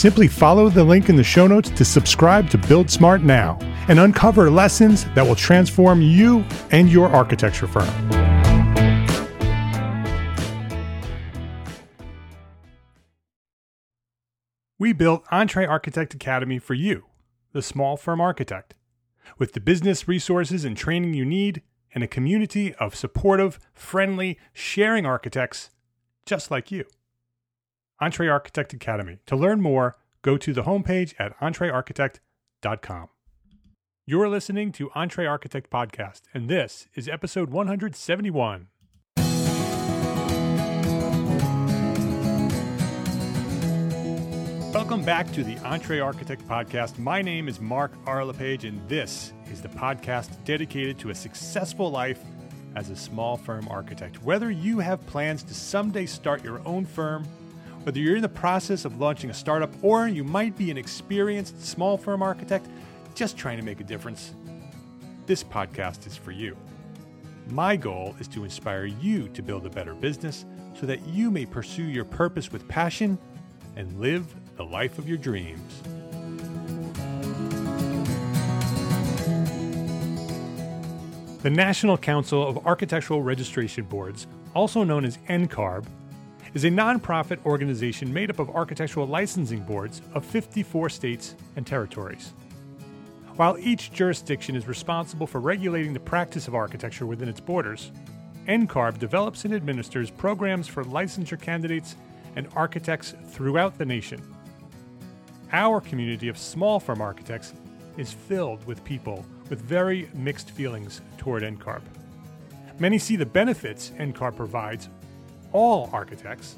Simply follow the link in the show notes to subscribe to Build Smart now and uncover lessons that will transform you and your architecture firm. We built Entre Architect Academy for you, the small firm architect, with the business resources and training you need and a community of supportive, friendly, sharing architects just like you. Entre Architect Academy. To learn more, go to the homepage at entrearchitect.com. You're listening to Entre Architect Podcast, and this is episode 171. Welcome back to the Entre Architect Podcast. My name is Mark R. LePage, and this is the podcast dedicated to a successful life as a small firm architect. Whether you have plans to someday start your own firm, whether you're in the process of launching a startup or you might be an experienced small firm architect just trying to make a difference, this podcast is for you. My goal is to inspire you to build a better business so that you may pursue your purpose with passion and live the life of your dreams. The National Council of Architectural Registration Boards, also known as NCARB, is a nonprofit organization made up of architectural licensing boards of 54 states and territories. While each jurisdiction is responsible for regulating the practice of architecture within its borders, NCARB develops and administers programs for licensure candidates and architects throughout the nation. Our community of small firm architects is filled with people with very mixed feelings toward NCARB. Many see the benefits NCARB provides all architects,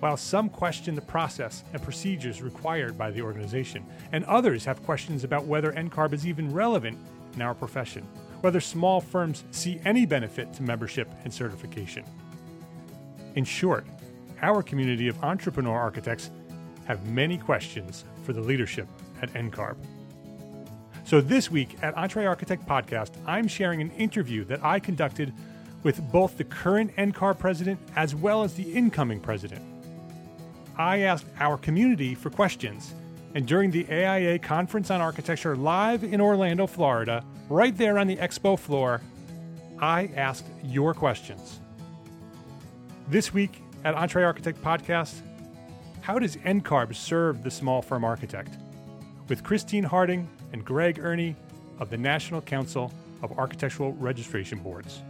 while some question the process and procedures required by the organization, and others have questions about whether NCARB is even relevant in our profession, whether small firms see any benefit to membership and certification. In short, our community of entrepreneur architects have many questions for the leadership at NCARB. So this week at Entre Architect Podcast, I'm sharing an interview that I conducted with both the current NCARB president as well as the incoming president. I asked our community for questions, and during the AIA Conference on Architecture live in Orlando, Florida, right there on the expo floor, I asked your questions. This week at Entre Architect Podcast, how does NCARB serve the small firm architect? With Kristine Harding and Greg Erny of the National Council of Architectural Registration Boards.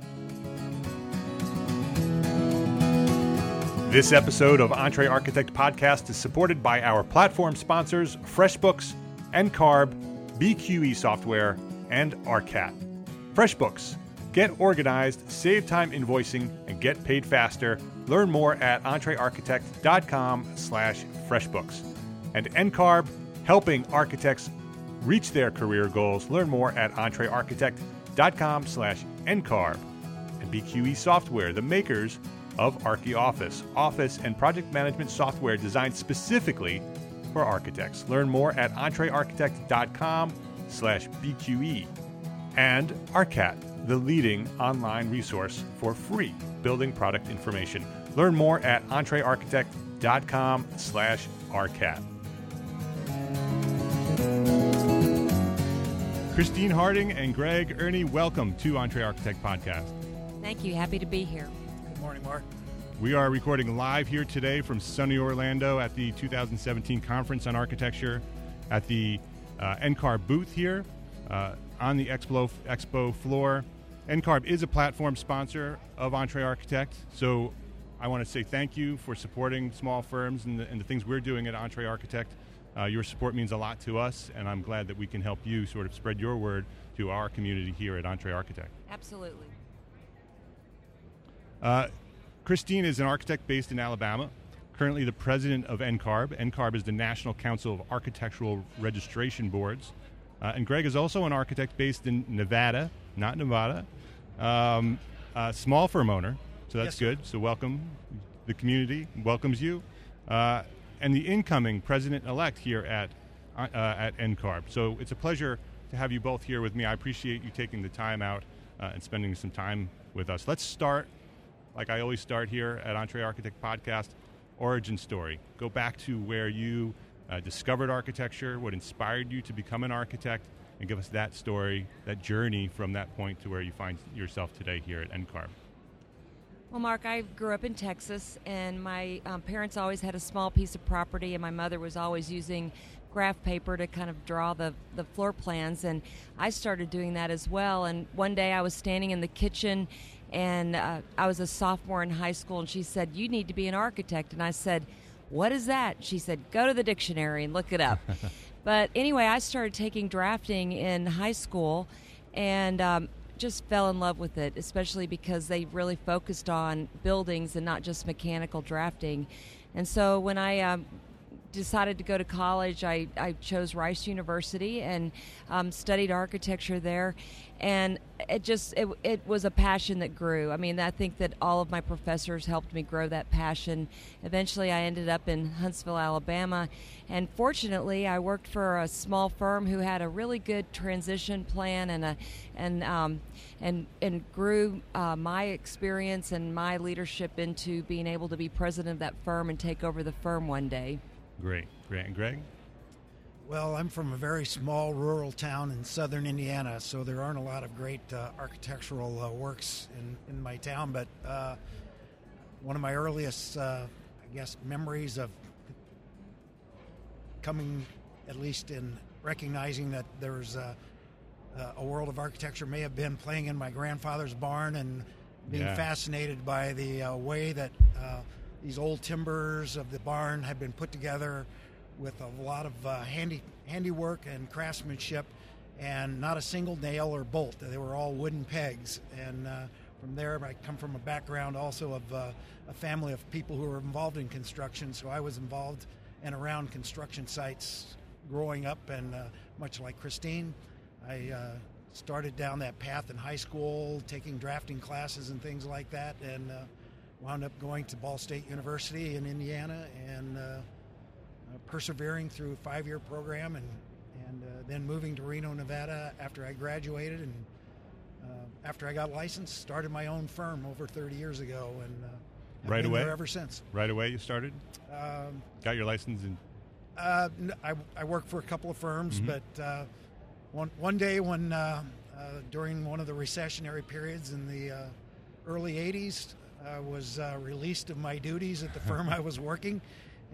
This episode of Entre Architect Podcast is supported by our platform sponsors FreshBooks, NCARB, BQE Software, and ARCAT. FreshBooks, Get organized, save time invoicing, and get paid faster. Learn more at entrearchitect.com slash freshbooks. And NCARB, helping architects reach their career goals. Learn more at entrearchitect.com slash NCARB. And BQE Software, the makers of ArchiOffice, office and project management software designed specifically for architects. Learn more at entrearchitect.com slash BQE. And ARCAT, the leading online resource for free building product information. Learn more at entrearchitect.com slash ARCAT. Kristine Harding and Greg Erny, welcome to Entre Architect Podcast. Thank you. Happy to be here. Good morning, Mark. We are recording live here today from sunny Orlando at the 2017 Conference on Architecture at the uh, NCARB booth here uh, on the Expo, Expo floor. NCARB is a platform sponsor of Entre Architect, so I want to say thank you for supporting small firms and the, and the things we're doing at Entre Architect. Uh, your support means a lot to us, and I'm glad that we can help you sort of spread your word to our community here at Entre Architect. Absolutely. Uh, Kristine is an architect based in Alabama, currently the president of NCARB. NCARB is the National Council of Architectural Registration Boards. Uh, and Greg is also an architect based in Nevada, not Nevada, um, a small firm owner, so that's Yes, good. So welcome. The community welcomes you. Uh, and the incoming president-elect here at, uh, at NCARB. So it's a pleasure to have you both here with me. I appreciate you taking the time out uh, and spending some time with us. Let's start, like I always start here at Entre Architect Podcast, origin story. Go back to where you uh, discovered architecture, what inspired you to become an architect, and give us that story, that journey from that point to where you find yourself today here at NCARB. Well, Mark, I grew up in Texas, and my um, parents always had a small piece of property, and my mother was always using graph paper to kind of draw the, the floor plans, and I started doing that as well. And one day I was standing in the kitchen, and uh, I was a sophomore in high school, and she said, You need to be an architect. And I said, What is that? She said, Go to the dictionary and look it up. but anyway, I started taking drafting in high school, and um, just fell in love with it, especially because they really focused on buildings and not just mechanical drafting. And so when I um, decided to go to college, I, I chose Rice University and um, studied architecture there. And it just it, it was a passion that grew. I mean, I think that all of my professors helped me grow that passion. Eventually, I ended up in Huntsville, Alabama, and fortunately, I worked for a small firm who had a really good transition plan and a and um, and and grew uh, my experience and my leadership into being able to be president of that firm and take over the firm one day. Great, great. And Greg? Well, I'm from a very small rural town in southern Indiana, so there aren't a lot of great uh, architectural uh, works in, in my town. But uh, one of my earliest, uh, I guess, memories of coming, at least in recognizing that there's a, a world of architecture, may have been playing in my grandfather's barn and being Yeah. fascinated by the uh, way that uh, these old timbers of the barn had been put together with a lot of uh, handy handiwork and craftsmanship, and not a single nail or bolt. They were all wooden pegs. And uh, from there, I come from a background also of uh, a family of people who were involved in construction. So I was involved and around construction sites growing up, and uh, much like Kristine, I uh, started down that path in high school, taking drafting classes and things like that, and uh, wound up going to Ball State University in Indiana and uh, uh, persevering through a five-year program, and and uh, then moving to Reno, Nevada after I graduated, and uh, after I got licensed, started my own firm over 30 years ago, and uh, Right been away? there ever since. Right away you started? Um, Got your license in uh, I, I worked for a couple of firms, Mhm. but uh, one one day when uh, uh, during one of the recessionary periods in the uh, early '80s, I was uh, released of my duties at the firm I was working,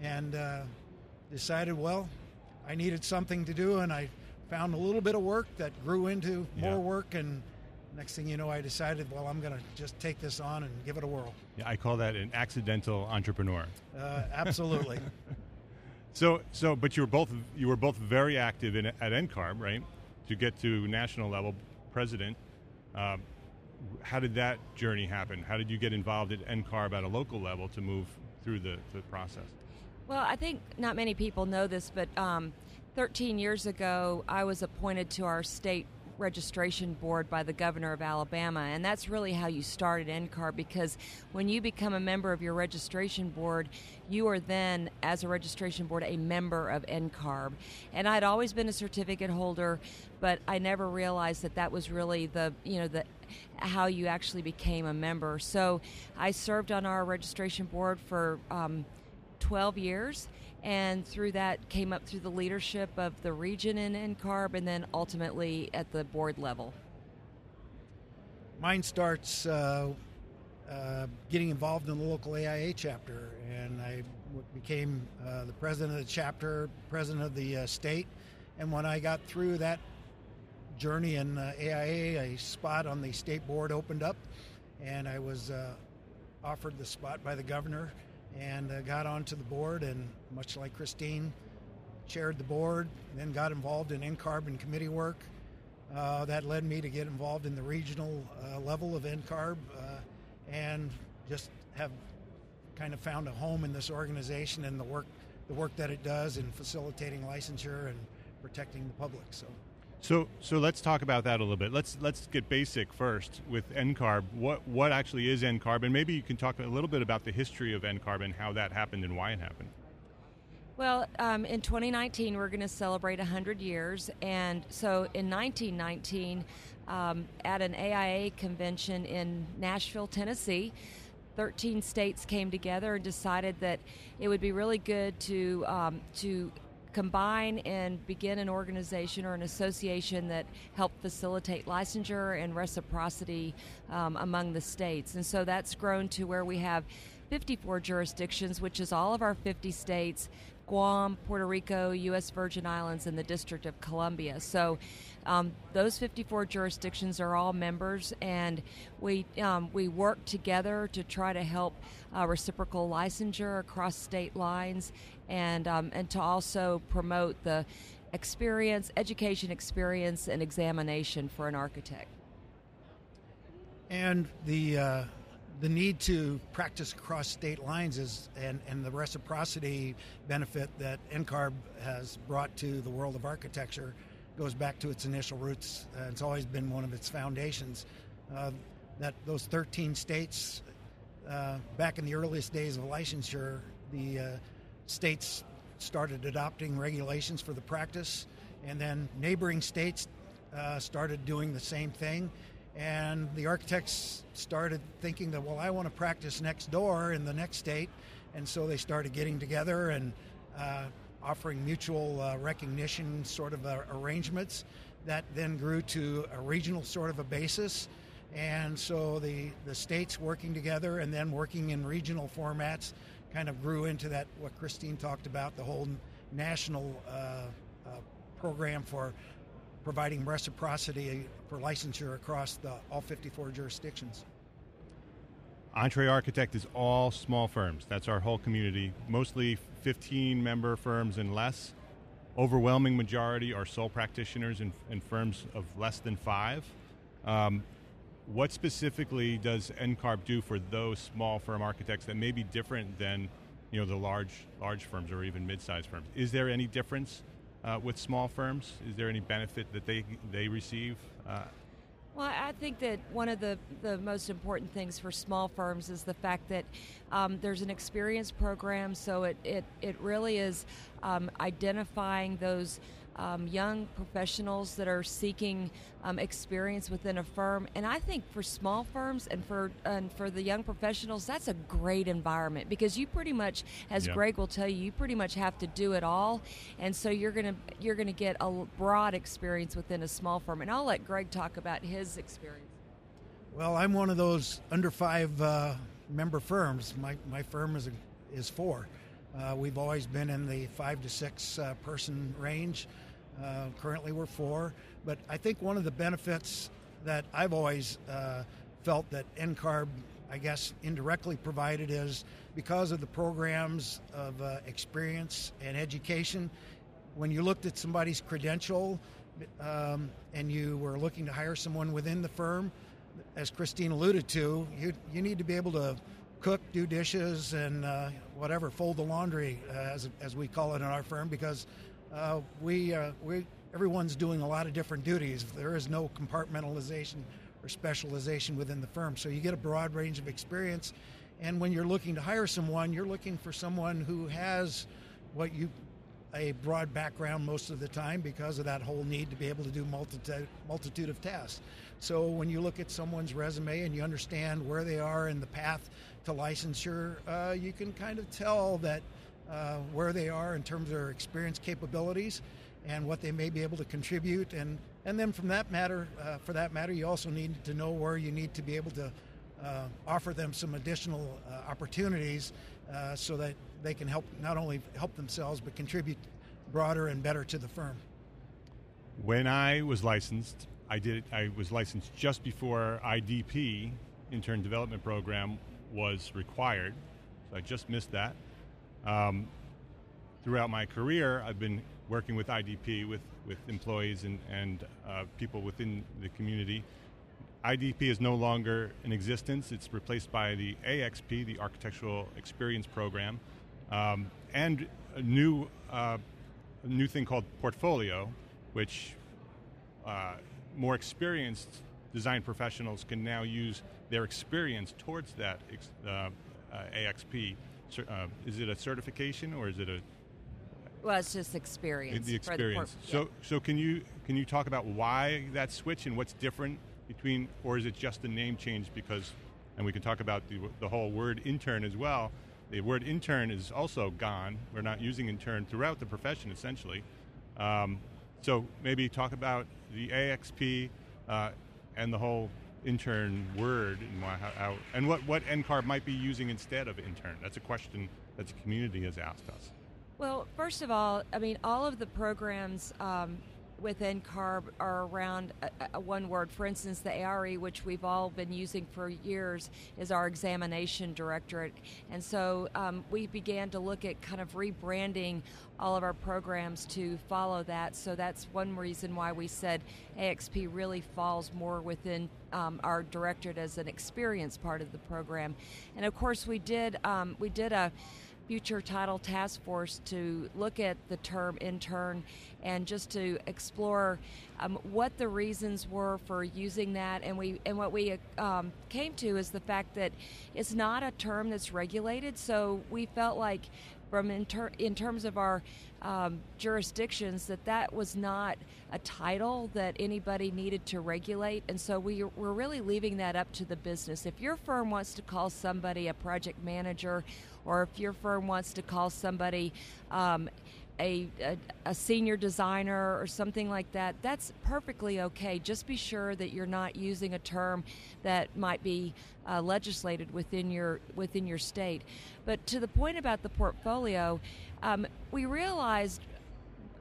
and uh, decided, well, I needed something to do, and I found a little bit of work that grew into more Yeah. work, and next thing you know, I decided, well, I'm going to just take this on and give it a whirl. Yeah, I call that an accidental entrepreneur. Uh, absolutely. So, so, but you were both you were both very active in at NCARB, right? To get to national level president. Um, how did that journey happen? How did you get involved at NCARB at a local level to move through the, the process? Well, I think not many people know this, but um, 13 years ago, I was appointed to our state registration board by the governor of Alabama, and that's really how you start at NCARB because when you become a member of your registration board, you are then, as a registration board, a member of NCARB. And I'd always been a certificate holder, but I never realized that that was really the you know the how you actually became a member. So I served on our registration board for. Um, 12 years and through that came up through the leadership of the region in NCARB and then ultimately at the board level. Mine starts uh, uh, getting involved in the local AIA chapter, and I became uh, the president of the chapter, president of the uh, state. And when I got through that journey in AIA, uh, a spot on the state board opened up, and I was uh, offered the spot by the governor and uh, got onto the board and much like Kristine chaired the board then got involved in NCARB and committee work. Uh, that led me to get involved in the regional uh, level of NCARB uh, and just have kind of found a home in this organization and the work the work that it does in facilitating licensure and protecting the public so so, so let's talk about that a little bit. Let's let's get basic first with NCARB. What what actually is NCARB, and maybe you can talk a little bit about the history of NCARB and how that happened and why it happened. Well, um, in 2019, we're going to celebrate 100 years. And so in 1919, um, at an AIA convention in Nashville, Tennessee, 13 states came together and decided that it would be really good to um, to combine and begin an organization or an association that help facilitate licensure and reciprocity um, among the states. And so that's grown to where we have 54 jurisdictions, which is all of our 50 states, Guam, Puerto Rico, U.S. Virgin Islands, and the District of Columbia. So um, those 54 jurisdictions are all members, and we um, we work together to try to help uh, reciprocal licensure across state lines, and um, and to also promote the experience, education experience, and examination for an architect. And the uh, the need to practice across state lines is and, and the reciprocity benefit that NCARB has brought to the world of architecture goes back to its initial roots. Uh, it's always been one of its foundations. Uh, that those 13 states, uh, back in the earliest days of licensure, the uh, states started adopting regulations for the practice, and then neighboring states uh, started doing the same thing. And the architects started thinking that, well, I want to practice next door in the next state. And so they started getting together and uh, offering mutual uh, recognition sort of uh, arrangements that then grew to a regional sort of a basis. And so the, the states working together and then working in regional formats kind of grew into that, what Kristine talked about, the whole national uh, uh, program for providing reciprocity for licensure across the, all 54 jurisdictions. Entre Architect is all small firms. That's our whole community, mostly 15 member firms and less. Overwhelming majority are sole practitioners and, in firms of less than five. Um, what specifically does NCARB do for those small firm architects that may be different than you know the large large firms or even mid-sized firms? Is there any difference uh, with small firms? Is there any benefit that they they receive uh, well, I think that one of the, the most important things for small firms is the fact that um, there's an experience program, so it, it, it really is um, identifying those um, young professionals that are seeking um, experience within a firm. And I think for small firms and for and for the young professionals, that's a great environment because you pretty much, as Greg will tell you, you pretty much have to do it all, and so you're gonna you're gonna get a broad experience within a small firm. And I'll let Greg talk about his experience. Well, I'm one of those under five uh, member firms. My my firm is a, is four. Uh, we've always been in the five to six uh, person range. Uh, currently, we're four. But I think one of the benefits that I've always uh, felt that NCARB, I guess, indirectly provided is because of the programs of uh, experience and education. When you looked at somebody's credential um, and you were looking to hire someone within the firm, as Kristine alluded to, you you need to be able to cook, do dishes, and uh, whatever, fold the laundry, uh, as as we call it in our firm, because uh, we uh, we everyone's doing a lot of different duties. There is no compartmentalization or specialization within the firm, so you get a broad range of experience. And when you're looking to hire someone, you're looking for someone who has what you a broad background most of the time because of that whole need to be able to do multitude, multitude of tasks. So when you look at someone's resume and you understand where they are in the path to licensure, uh, you can kind of tell that uh, where they are in terms of their experience capabilities and what they may be able to contribute. And, and then from that matter, uh, for that matter, you also need to know where you need to be able to uh, offer them some additional uh, opportunities uh, so that they can help not only help themselves but contribute broader and better to the firm. When I was licensed, I did. I was licensed just before IDP intern development program was required, so I just missed that. Um, throughout my career, I've been working with IDP with with employees and and uh, people within the community. IDP is no longer in existence. It's replaced by the AXP, the Architectural Experience Program, um, and a new uh, a new thing called Portfolio, which uh, more experienced design professionals can now use their experience towards that uh, uh, AXP. Uh, is it a certification or is it a? Well, it's just experience. The experience. The so, so can you can you talk about why that switch and what's different between, or is it just a name change because? And we can talk about the, the whole word intern as well. The word intern is also gone. We're not using intern throughout the profession, essentially. Um, so maybe talk about the AXP uh, and the whole intern word and, why, how, and what, what NCARB might be using instead of intern. That's a question that the community has asked us. Well, first of all, I mean, all of the programs um, within CARB are around a, a one word. For instance, the ARE, which we've all been using for years, is our examination directorate. And so um, we began to look at kind of rebranding all of our programs to follow that. So that's one reason why we said AXP really falls more within um, our directorate as an experience part of the program. And of course, we did um, we did a future title task force to look at the term intern and just to explore um, what the reasons were for using that and we and what we um, came to is the fact that it's not a term that's regulated so we felt like from in, ter- in terms of our um, jurisdictions that that was not a title that anybody needed to regulate. And so we, we're really leaving that up to the business. If your firm wants to call somebody a project manager or if your firm wants to call somebody um, a, a, a, senior designer or something like that, that's perfectly okay. Just be sure that you're not using a term that might be uh, legislated within your within your state. But to the point about the portfolio, um, we realized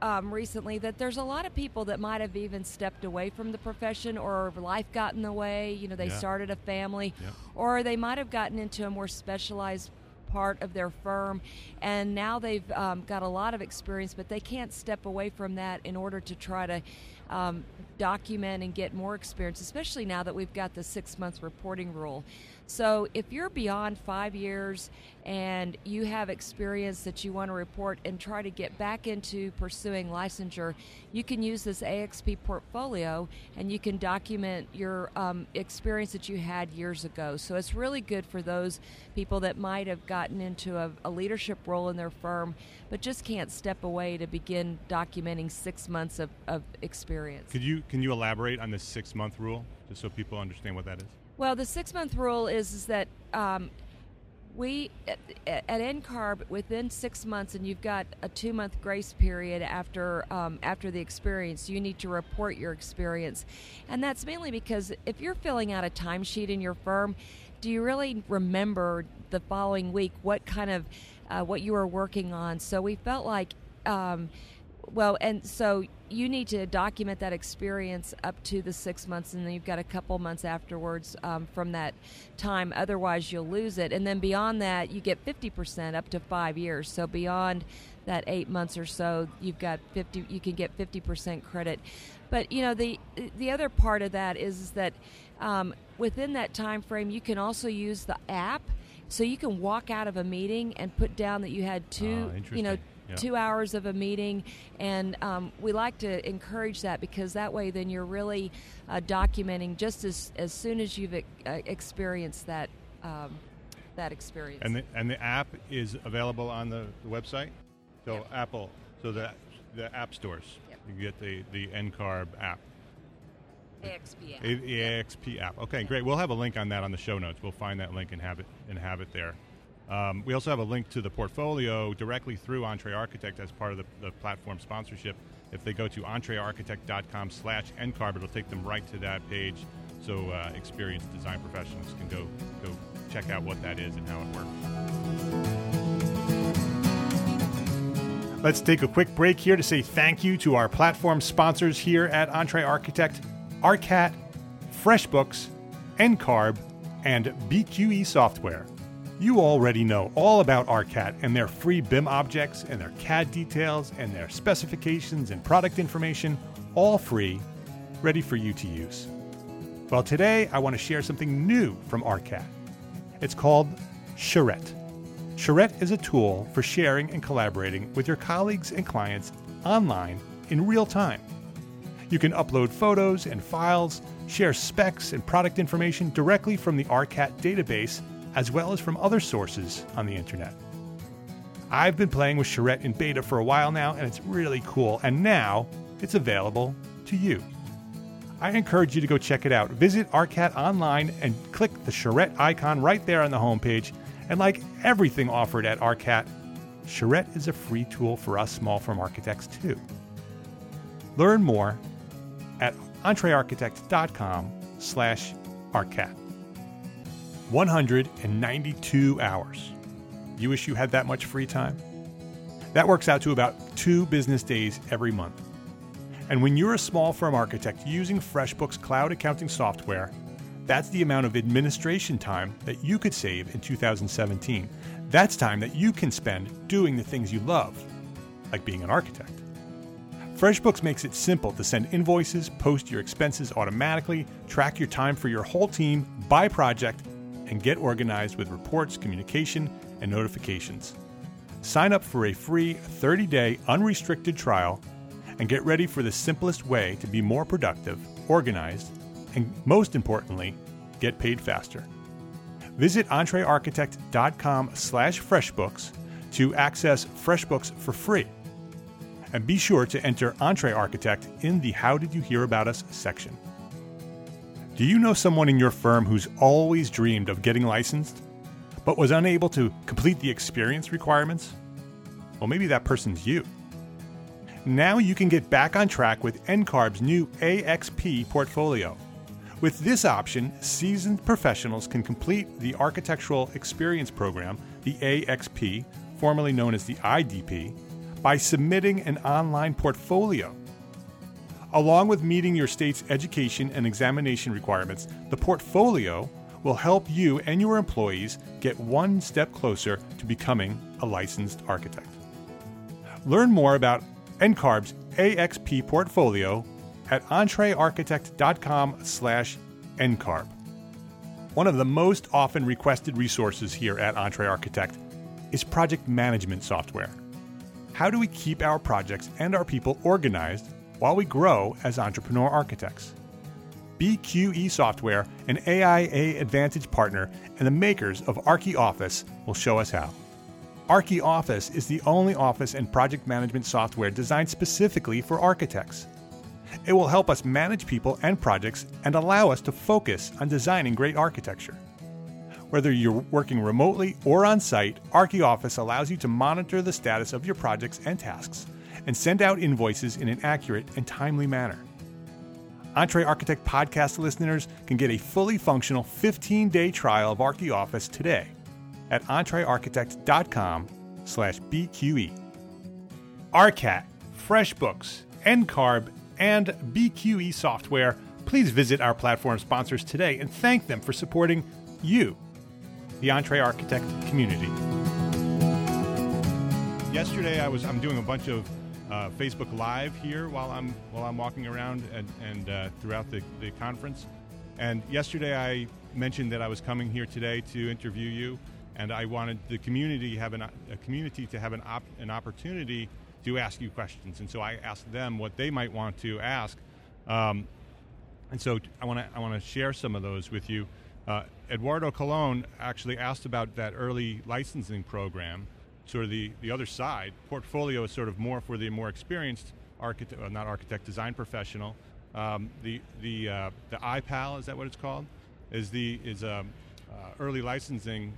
um, recently that there's a lot of people that might have even stepped away from the profession or life got in the way. You know, they yeah. started a family, yeah. or they might have gotten into a more specialized part of their firm, and now they've um, got a lot of experience, but they can't step away from that in order to try to um, document and get more experience, especially now that we've got the six month reporting rule. So if you're beyond five years and you have experience that you want to report and try to get back into pursuing licensure, you can use this AXP portfolio and you can document your um, experience that you had years ago. So it's really good for those people that might have gotten into a, a leadership role in their firm but just can't step away to begin documenting six months of, of experience. Could you can you elaborate on the six month rule just so people understand what that is? Well, the six month rule is, is that um, we at, at NCARB within six months, and you've got a two month grace period after um, after the experience. You need to report your experience, and that's mainly because if you're filling out a timesheet in your firm, do you really remember the following week what kind of uh, what you were working on? So we felt like. Um, well, and so you need to document that experience up to the six months, and then you've got a couple months afterwards um, from that time. Otherwise, you'll lose it. And then beyond that, you get 50% up to five years. So beyond that eight months or so, you've got 50. You can get 50% credit. But you know the the other part of that is that um, within that time frame, you can also use the app. So you can walk out of a meeting and put down that you had two, Ah, you know. Yeah. two hours of a meeting, and um, we like to encourage that because that way, then you're really uh, documenting just as as soon as you've ex- uh, experienced that um, that experience. And the, and the app is available on the, the website. So Yep. Apple, so the the app stores, Yep. you get the the NCARB app, AXP app. AXP app. Okay, great. We'll have a link on that on the show notes. We'll find that link and have it and have it there. Um, we also have a link to the portfolio directly through Entre Architect as part of the, the platform sponsorship. If they go to entrearchitect.com slash NCARB, it'll take them right to that page so uh, experienced design professionals can go, go check out what that is and how it works. Let's take a quick break here to say thank you to our platform sponsors here at Entre Architect, ARCAT, FreshBooks, NCARB, and BQE Software. You already know all about ARCAT and their free BIM objects and their CAD details and their specifications and product information, all free, ready for you to use. Well, today I want to share something new from ARCAT. It's called Charrette. Charrette is a tool for sharing and collaborating with your colleagues and clients online in real time. You can upload photos and files, share specs and product information directly from the ARCAT database, as well as from other sources on the internet. I've been playing with Charrette in beta for a while now, and it's really cool, and now it's available to you. I encourage you to go check it out. Visit ARCAT online and click the Charrette icon right there on the homepage. And like everything offered at ARCAT, Charrette is a free tool for us small firm architects too. Learn more at entrearchitect.com slash ARCAT. 192 hours. You wish you had that much free time? That works out to about two business days every month. And when you're a small firm architect using FreshBooks cloud accounting software, that's the amount of administration time that you could save in 2017. That's time that you can spend doing the things you love, like being an architect. FreshBooks makes it simple to send invoices, post your expenses automatically, track your time for your whole team by project, and get organized with reports, communication, and notifications. Sign up for a free 30 day unrestricted trial and get ready for the simplest way to be more productive, organized, and most importantly, get paid faster. Visit entrearchitect.com slash freshbooks to access FreshBooks for free. And be sure to enter Entre Architect in the How Did You Hear About Us section. Do you know someone in your firm who's always dreamed of getting licensed, but was unable to complete the experience requirements? Well, maybe that person's you. Now you can get back on track with NCARB's new AXP portfolio. With this option, seasoned professionals can complete the Architectural Experience Program, the AXP, formerly known as the IDP, by submitting an online portfolio. Along with meeting your state's education and examination requirements, the portfolio will help you and your employees get one step closer to becoming a licensed architect. Learn more about NCARB's AXP portfolio at entrearchitect.com slash NCARB. One of the most often requested resources here at Entre Architect is project management software. How do we keep our projects and our people organized while we grow as entrepreneur architects? BQE Software, an AIA Advantage partner and the makers of ArchiOffice, will show us how. ArchiOffice is the only office and project management software designed specifically for architects. It will help us manage people and projects and allow us to focus on designing great architecture. Whether you're working remotely or on site, Archie Office allows you to monitor the status of your projects and tasks and send out invoices in an accurate and timely manner. Entre Architect podcast listeners can get a fully functional 15-day trial of ArchiOffice today at entrearchitect.com slash BQE. ARCAT, FreshBooks, NCARB, and BQE Software, please visit our platform sponsors today and thank them for supporting you, the Entre Architect community. Yesterday, I was I'm doing a bunch of uh, Facebook Live here while I'm while I'm walking around and, and uh, throughout the, the conference. And yesterday, I mentioned that I was coming here today to interview you, and I wanted the community have an, a community to have an op, an opportunity to ask you questions. And so I asked them what they might want to ask. Um, and so I want to I want to share some of those with you. Uh, Eduardo Colon actually asked about that early licensing program sort of the, the other side. Portfolio is sort of more for the more experienced architect, uh, not architect, design professional. Um, the the uh, the IPAL is that what it's called? Is the is a uh, early licensing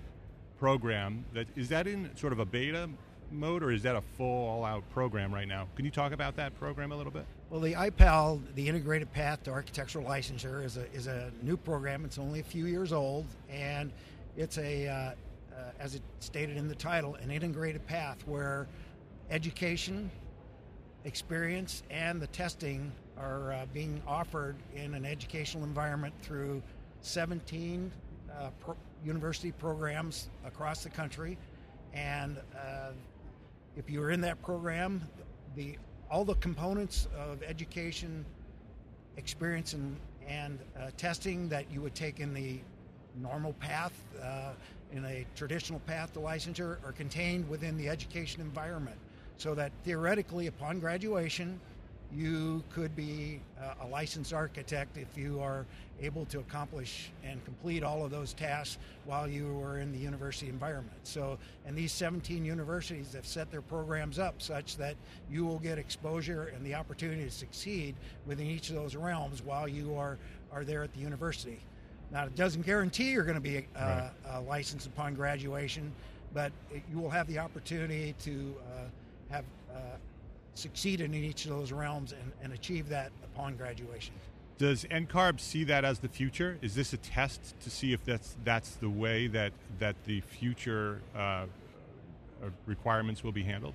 program that is that in sort of a beta mode or is that a full all out program right now? Can you talk about that program a little bit? Well, the IPAL, the Integrated Path to Architectural Licensure, is a is a new program. It's only a few years old, and it's a uh, uh, as it stated in the title, an integrated path where education, experience, and the testing are uh, being offered in an educational environment through 17 uh, pro- university programs across the country. And uh, if you're in that program, the all the components of education, experience, and, and uh, testing that you would take in the normal path uh, in a traditional path to licensure are contained within the education environment so that theoretically upon graduation you could be uh, a licensed architect if you are able to accomplish and complete all of those tasks while you were in the university environment. So, and these 17 universities have set their programs up such that you will get exposure and the opportunity to succeed within each of those realms while you are, are there at the university. Now, it doesn't guarantee you're going to be uh, right. uh, licensed upon graduation, but it, you will have the opportunity to uh, have uh, succeeded in each of those realms and, and, achieve that upon graduation. Does NCARB see that as the future? Is this a test to see if that's that's the way that that the future uh, requirements will be handled?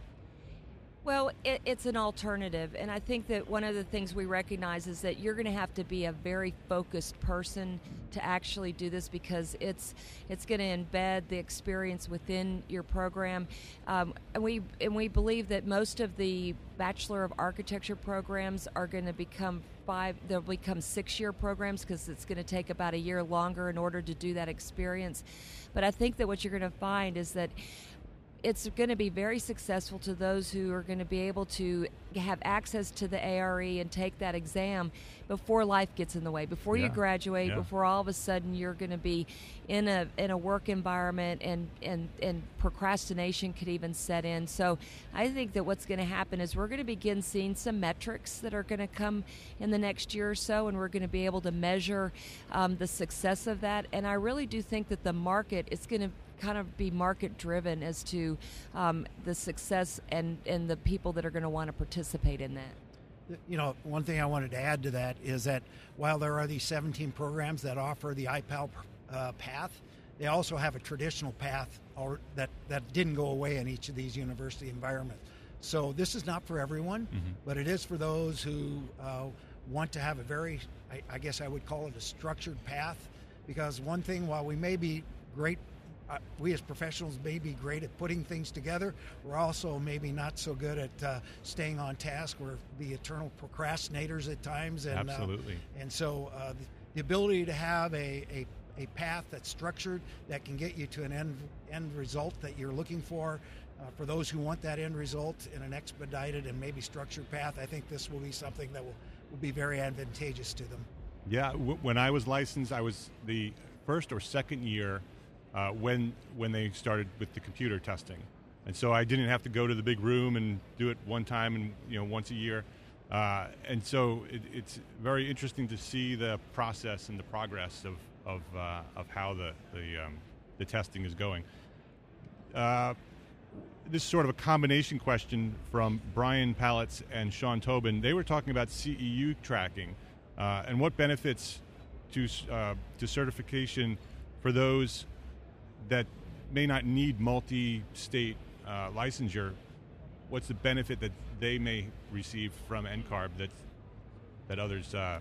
Well, it, it's an alternative, and I think that one of the things we recognize is that you're going to have to be a very focused person to actually do this because it's it's going to embed the experience within your program, um, and we and we believe that most of the Bachelor of Architecture programs are going to become five they'll become six year programs because it's going to take about a year longer in order to do that experience. But i think that what you're going to find is that it's going to be very successful to those who are going to be able to have access to the ARE and take that exam before life gets in the way, before yeah. you graduate, yeah. before all of a sudden you're going to be in a in a work environment and and and procrastination could even set in. So I think that what's going to happen is we're going to begin seeing some metrics that are going to come in the next year or so, and we're going to be able to measure um, the success of that. And I really do think that the market is going to kind of be market driven as to um, the success and, and the people that are going to want to participate in that. You know, one thing I wanted to add to that is that while there are these 17 programs that offer the IPAL uh, path, they also have a traditional path or that, that didn't go away in each of these university environments. So this is not for everyone, mm-hmm. but it is for those who uh, want to have a very, I, I, guess I would call it a structured path. Because one thing, while we may be great uh, we as professionals may be great at putting things together. We're also maybe not so good at uh, staying on task. We're the eternal procrastinators at times. And, uh, Absolutely. and so uh, the, the, ability to have a, a, a, path that's structured that can get you to an end, end result that you're looking for. Uh, for those who want that end result in an expedited and maybe structured path, I think this will be something that will, will be very advantageous to them. Yeah, w- when I was licensed, I was the first or second year uh, when when they started with the computer testing, and so I didn't have to go to the big room and do it one time and you know once a year. Uh, and so it, it's very interesting to see the process and the progress of of, uh, of how the the, um, the testing is going. Uh, this is sort of a combination question from Brian Pallets and Sean Tobin. They were talking about CEU tracking uh, and what benefits to uh, to certification for those that may not need multi-state uh, licensure. what's the benefit that they may receive from NCARB that that others uh,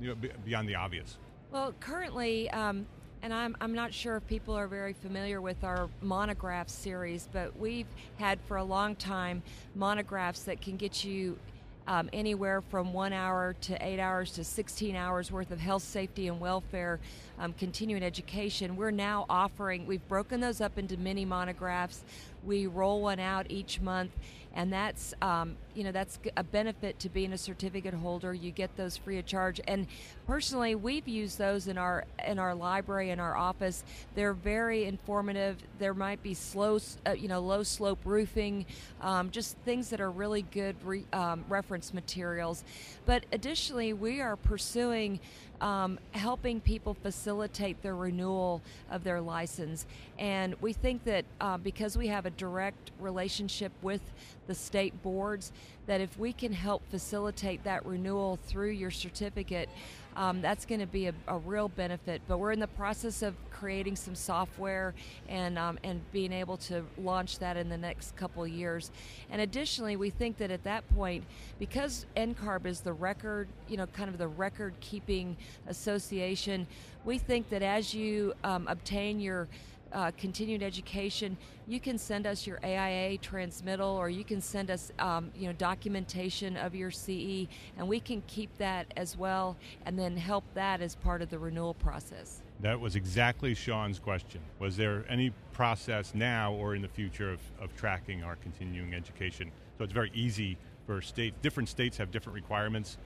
you know, beyond the obvious? Well, currently, um, and I'm, I'm not sure if people are very familiar with our monograph series, but we've had for a long time monographs that can get you um, anywhere from one hour to eight hours to 16 hours worth of health, safety, and welfare um, continuing education. We're now offering, we've broken those up into mini monographs. We roll one out each month, and that's um, you know that's a benefit to being a certificate holder. You get those free of charge. And personally, we've used those in our in our library in our office. They're very informative. There might be slow, uh, you know, low slope roofing, um, just things that are really good re, um, reference materials. But additionally, we are pursuing um, helping people facilitate the renewal of their license. And we think that uh, because we have a direct relationship with the state boards, that if we can help facilitate that renewal through your certificate, um, that's going to be a, a, real benefit. But we're in the process of creating some software and um, and being able to launch that in the next couple years. And additionally, we think that at that point, because NCARB is the record, you know, kind of the record keeping association, we think that as you um, obtain your uh, continued education, you can send us your AIA transmittal or you can send us um, you know documentation of your CE and we can keep that as well and then help that as part of the renewal process. That was exactly Sean's question. Was there any process now or in the future of, of tracking our continuing education? So it's very easy for states. Different states have different requirements.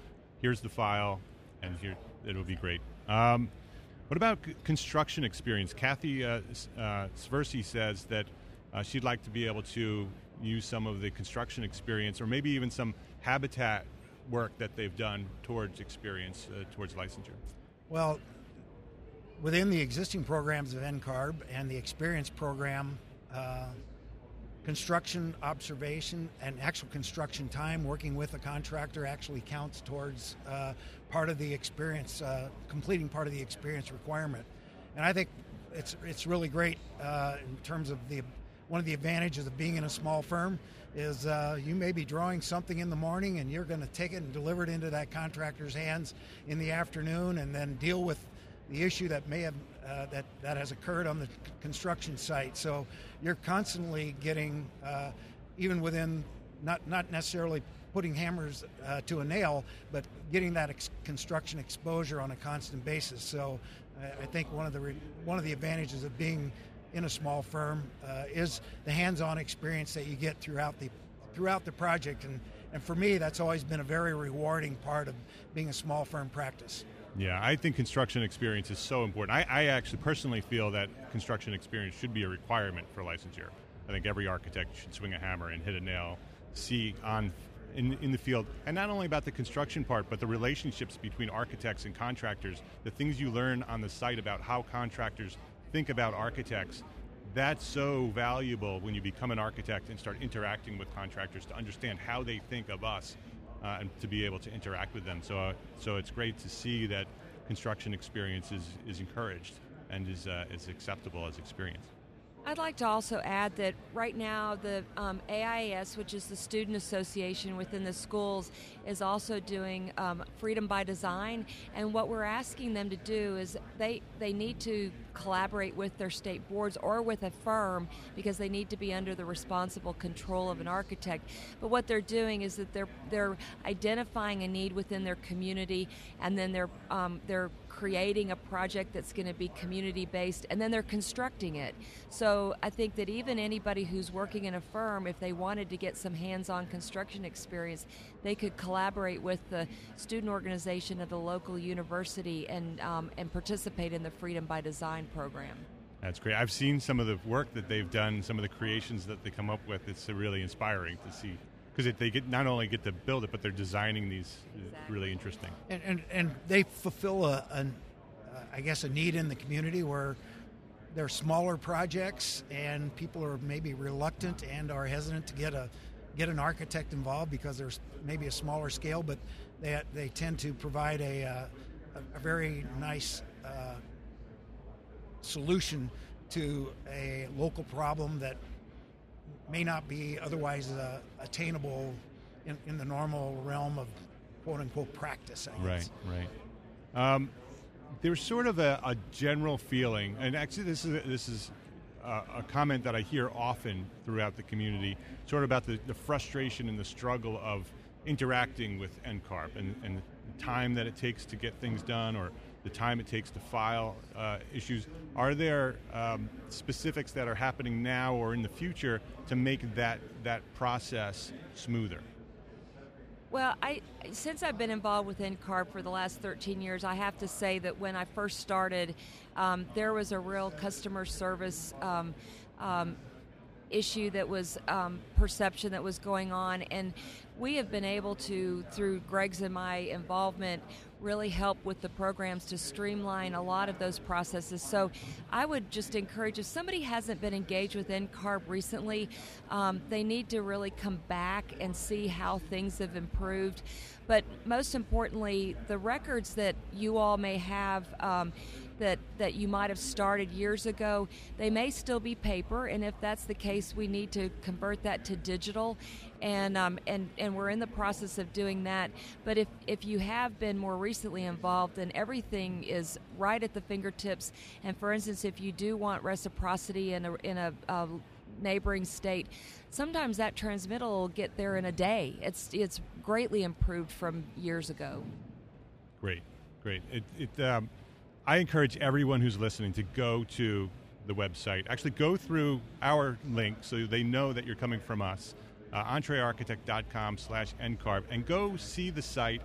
Here's the file, and here it'll be great. Um, what about construction experience? Kathy uh, uh, Sversi says that uh, she'd like to be able to use some of the construction experience or maybe even some habitat work that they've done towards experience, uh, towards licensure. Well, within the existing programs of NCARB and the experience program, uh, construction observation and actual construction time working with a contractor actually counts towards uh, part of the experience, uh, completing part of the experience requirement. And I think it's it's really great uh, in terms of the one of the advantages of being in a small firm is uh, you may be drawing something in the morning and you're going to take it and deliver it into that contractor's hands in the afternoon and then deal with the issue that may have uh, that that has occurred on the construction site. So you're constantly getting, uh, even within not not necessarily putting hammers uh, to a nail, but getting that ex- construction exposure on a constant basis. So I think one of the re- one of the advantages of being in a small firm uh, is the hands-on experience that you get throughout the throughout the project and and for me that's always been a very rewarding part of being a small firm practice. Yeah, I think construction experience is so important. I, I, actually personally feel that construction experience should be a requirement for licensure. I think every architect should swing a hammer and hit a nail, see on in, in the field, and not only about the construction part, but the relationships between architects and contractors, the things you learn on the site about how contractors think about architects. That's so valuable when you become an architect and start interacting with contractors to understand how they think of us uh, and to be able to interact with them. So, uh, so it's great to see that construction experience is, is encouraged and is, uh, is acceptable as experience. I'd like to also add that right now the um, which is the Student Association within the schools, is also doing um, Freedom by Design. And what we're asking them to do is they they need to collaborate with their state boards or with a firm because they need to be under the responsible control of an architect. But what they're doing is that they're they're identifying a need within their community, and then they're um, they're creating a project that's going to be community based and then they're constructing it. So I think that even anybody who's working in a firm, if they wanted to get some hands on construction experience, they could collaborate with the student organization at a local university and, um, and participate in the Freedom by Design program. That's great. I've seen some of the work that they've done, some of the creations that they come up with. It's really inspiring to see because they get not only get to build it, but they're designing these uh, exactly. really interesting. And, and, and they fulfill a, a uh, I guess, a need in the community where they're smaller projects and people are maybe reluctant and are hesitant to get a get an architect involved because there's maybe a smaller scale, but they they tend to provide a uh, a, a, very nice uh, solution to a local problem that may not be otherwise uh, attainable in, in, the normal realm of quote unquote practice. Right, right. Um, there's sort of a, a, general feeling, and actually, this is this is a, a, comment that I hear often throughout the community, sort of about the, the frustration and the struggle of interacting with NCARB and, and the time that it takes to get things done, or the time it takes to file uh, issues. Are there um, specifics that are happening now or in the future to make that that process smoother? Well, I since I've been involved with NCARB for the last 13 years, I have to say that when I first started, um, there was a real customer service um, um, issue that was um, perception that was going on, and we have been able to, through Greg's and my involvement, really help with the programs to streamline a lot of those processes. So I would just encourage if somebody hasn't been engaged with NCARB recently, um, they need to really come back and see how things have improved. But most importantly, the records that you all may have. Um, that, that you might have started years ago, they may still be paper, and if that's the case, we need to convert that to digital, and um, and and we're in the process of doing that. But if if you have been more recently involved, then everything is right at the fingertips. And for instance, if you do want reciprocity in a in a, a neighboring state, sometimes that transmittal will get there in a day. It's it's greatly improved from years ago. Great, great. It, it um, I encourage everyone who's listening to go to the website. Actually, go through our link so they know that you're coming from us. Uh, entrearchitect.com slash ncarb and go see the site,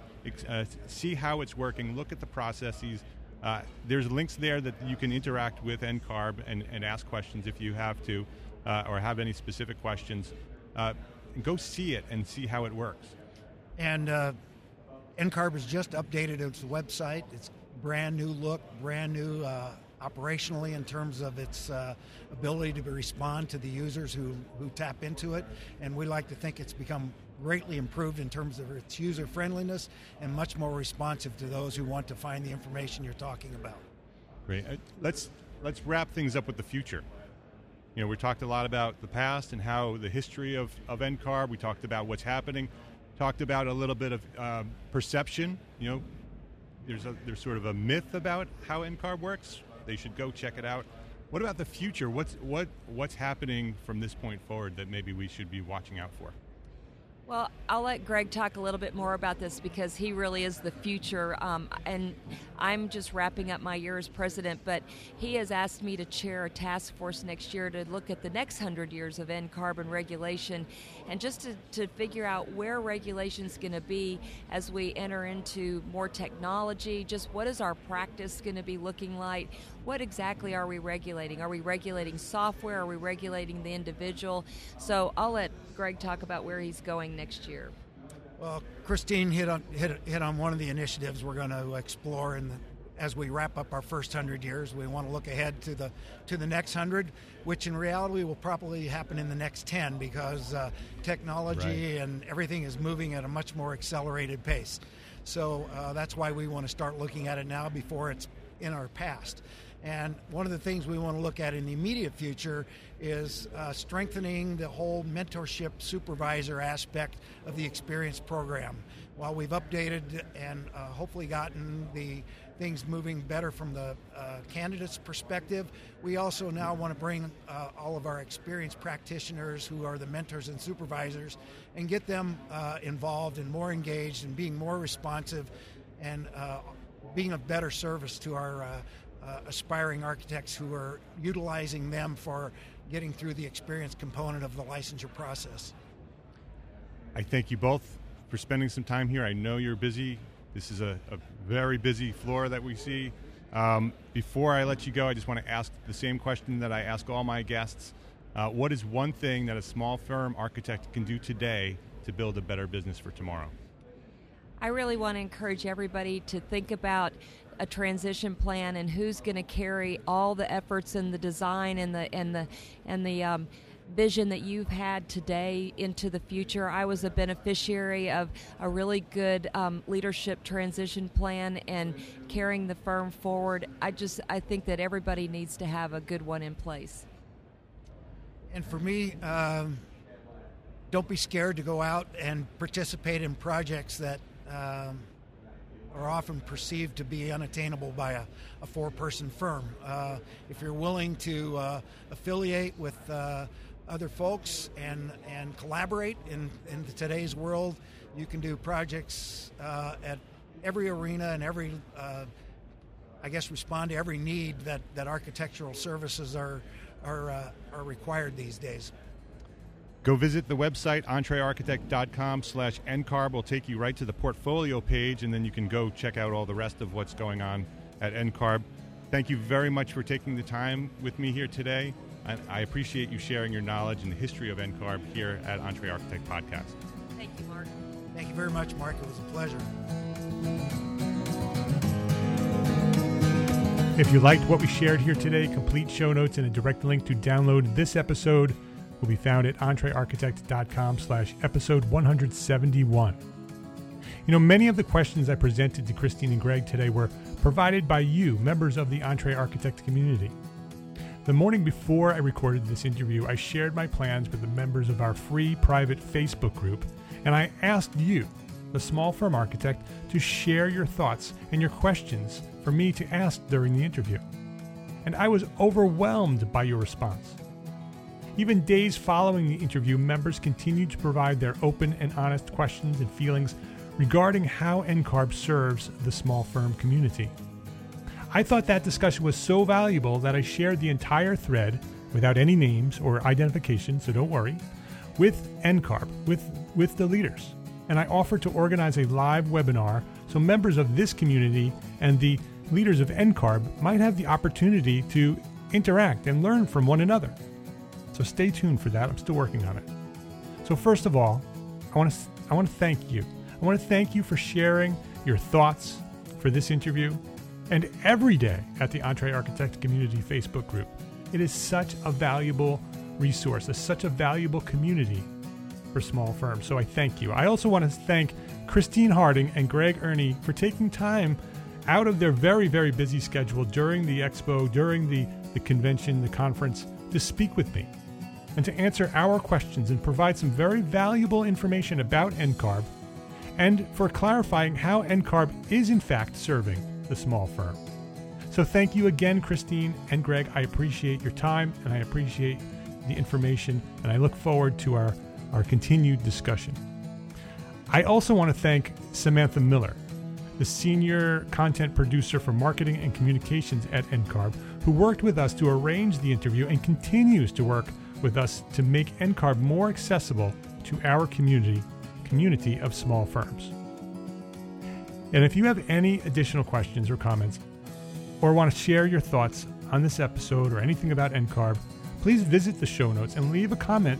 uh, see how it's working, look at the processes. Uh, there's links there that you can interact with NCARB and, and ask questions if you have to uh, or have any specific questions. Uh, go see it and see how it works. And uh, NCARB has just updated its website. It's brand new look, brand new uh, operationally in terms of its uh, ability to respond to the users who, who tap into it. And we like to think it's become greatly improved in terms of its user friendliness and much more responsive to those who want to find the information you're talking about. Great. Uh, let's let's wrap things up with the future. You know, we talked a lot about the past and how the history of, of NCARB. We talked about what's happening. Talked about a little bit of um, perception. You know, there's a, there's sort of a myth about how NCARB works. They should go check it out. What about the future? What's what what's happening from this point forward that maybe we should be watching out for? Well, I'll let Greg talk a little bit more about this because he really is the future. Um, and I'm just wrapping up my year as president, but he has asked me to chair a task force next year to look at the next hundred years of end carbon regulation and just to, to figure out where regulation is going to be as we enter into more technology. Just what is our practice going to be looking like? What exactly are we regulating? Are we regulating software? Are we regulating the individual? So I'll let Greg talk about where he's going next year. Well, Kristine hit on hit, hit on one of the initiatives we're going to explore in the, as we wrap up our first hundred years. We want to look ahead to the to the next hundred, which in reality will probably happen in the next ten because uh, technology right. and everything is moving at a much more accelerated pace. So uh, that's why we want to start looking at it now before it's in our past. And one of the things we want to look at in the immediate future is uh, strengthening the whole mentorship supervisor aspect of the experience program. While we've updated and uh, hopefully gotten the things moving better from the uh, candidate's perspective, we also now want to bring uh, all of our experienced practitioners who are the mentors and supervisors and get them uh, involved and more engaged and being more responsive and uh, being of better service to our uh, aspiring architects who are utilizing them for getting through the experience component of the licensure process. I thank you both for spending some time here. I know you're busy. This is a, a very busy floor that we see. Um, before I let you go, I just want to ask the same question that I ask all my guests. Uh, what is one thing that a small firm architect can do today to build a better business for tomorrow? I really want to encourage everybody to think about a transition plan and who's going to carry all the efforts and the design and the and the and the um, vision that you've had today into the future. I was a beneficiary of a really good um, leadership transition plan and carrying the firm forward. I just I think that everybody needs to have a good one in place. and for me, um, don't be scared to go out and participate in projects that um, are often perceived to be unattainable by a, a four person firm. Uh, if you're willing to uh, affiliate with uh, other folks and, and collaborate in, in today's world, you can do projects uh, at every arena and every, uh, I guess, respond to every need that, that architectural services are, are, uh, are required these days. Go visit the website, entrearchitect.com slash NCARB. will take you right to the portfolio page, and then you can go check out all the rest of what's going on at NCARB. Thank you very much for taking the time with me here today. I, I appreciate you sharing your knowledge and the history of NCARB here at Entre Architect Podcast. Thank you, Mark. Thank you very much, Mark. It was a pleasure. If you liked what we shared here today, complete show notes and a direct link to download this episode – will be found at entrearchitect.com slash episode 171. You know, many of the questions I presented to Kristine and Greg today were provided by you, members of the Entre Architect community. The morning before I recorded this interview, I shared my plans with the members of our free private Facebook group, and I asked you, the small firm architect, to share your thoughts and your questions for me to ask during the interview. And I was overwhelmed by your response. Even days following the interview, members continued to provide their open and honest questions and feelings regarding how NCARB serves the small firm community. I thought that discussion was so valuable that I shared the entire thread without any names or identification, so don't worry, with NCARB, with, with the leaders. And I offered to organize a live webinar so members of this community and the leaders of NCARB might have the opportunity to interact and learn from one another. So stay tuned for that. I'm still working on it. So first of all, I want to I want to thank you. I want to thank you for sharing your thoughts for this interview and every day at the Entre Architect Community Facebook group. It is such a valuable resource, it's such a valuable community for small firms. So I thank you. I also want to thank Kristine Harding and Greg Erny for taking time out of their very, very busy schedule during the expo, during the, the convention, the conference, to speak with me and to answer our questions and provide some very valuable information about NCARB and for clarifying how NCARB is in fact serving the small firm. So thank you again, Kristine and Greg. I appreciate your time and I appreciate the information, and I look forward to our, our continued discussion. I also want to thank Samantha Miller, the senior content producer for marketing and communications at NCARB, who worked with us to arrange the interview and continues to work with us to make NCARB more accessible to our community, community of small firms. And if you have any additional questions or comments, or want to share your thoughts on this episode or anything about NCARB, please visit the show notes and leave a comment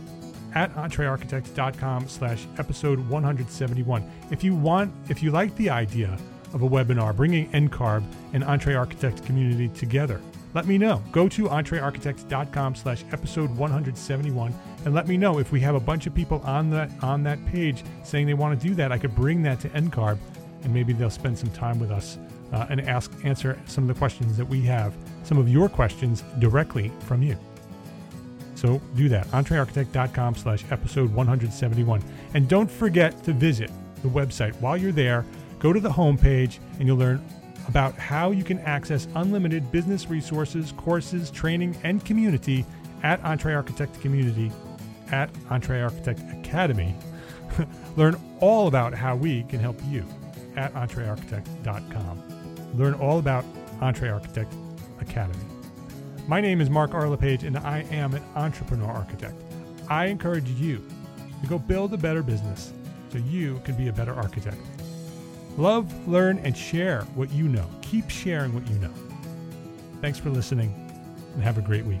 at entrearchitect.com slash episode 171. If you want, if you like the idea of a webinar bringing NCARB and Entre Architect community together, let me know. Go to entrearchitect.com slash episode 171 and let me know if we have a bunch of people on that on that page saying they want to do that. I could bring that to NCARB and maybe they'll spend some time with us uh, and ask answer some of the questions that we have, some of your questions directly from you. So do that. entrearchitect.com slash episode 171. And don't forget to visit the website. While you're there, go to the homepage and you'll learn about how you can access unlimited business resources, courses, training, and community at Entre Architect Community at Entre Architect Academy. Learn all about how we can help you at entrearchitect.com. Learn all about Entre Architect Academy. My name is Mark R. LePage, and I am an entrepreneur architect. I encourage you to go build a better business so you can be a better architect. Love, learn, and share what you know. Keep sharing what you know. Thanks for listening, and have a great week.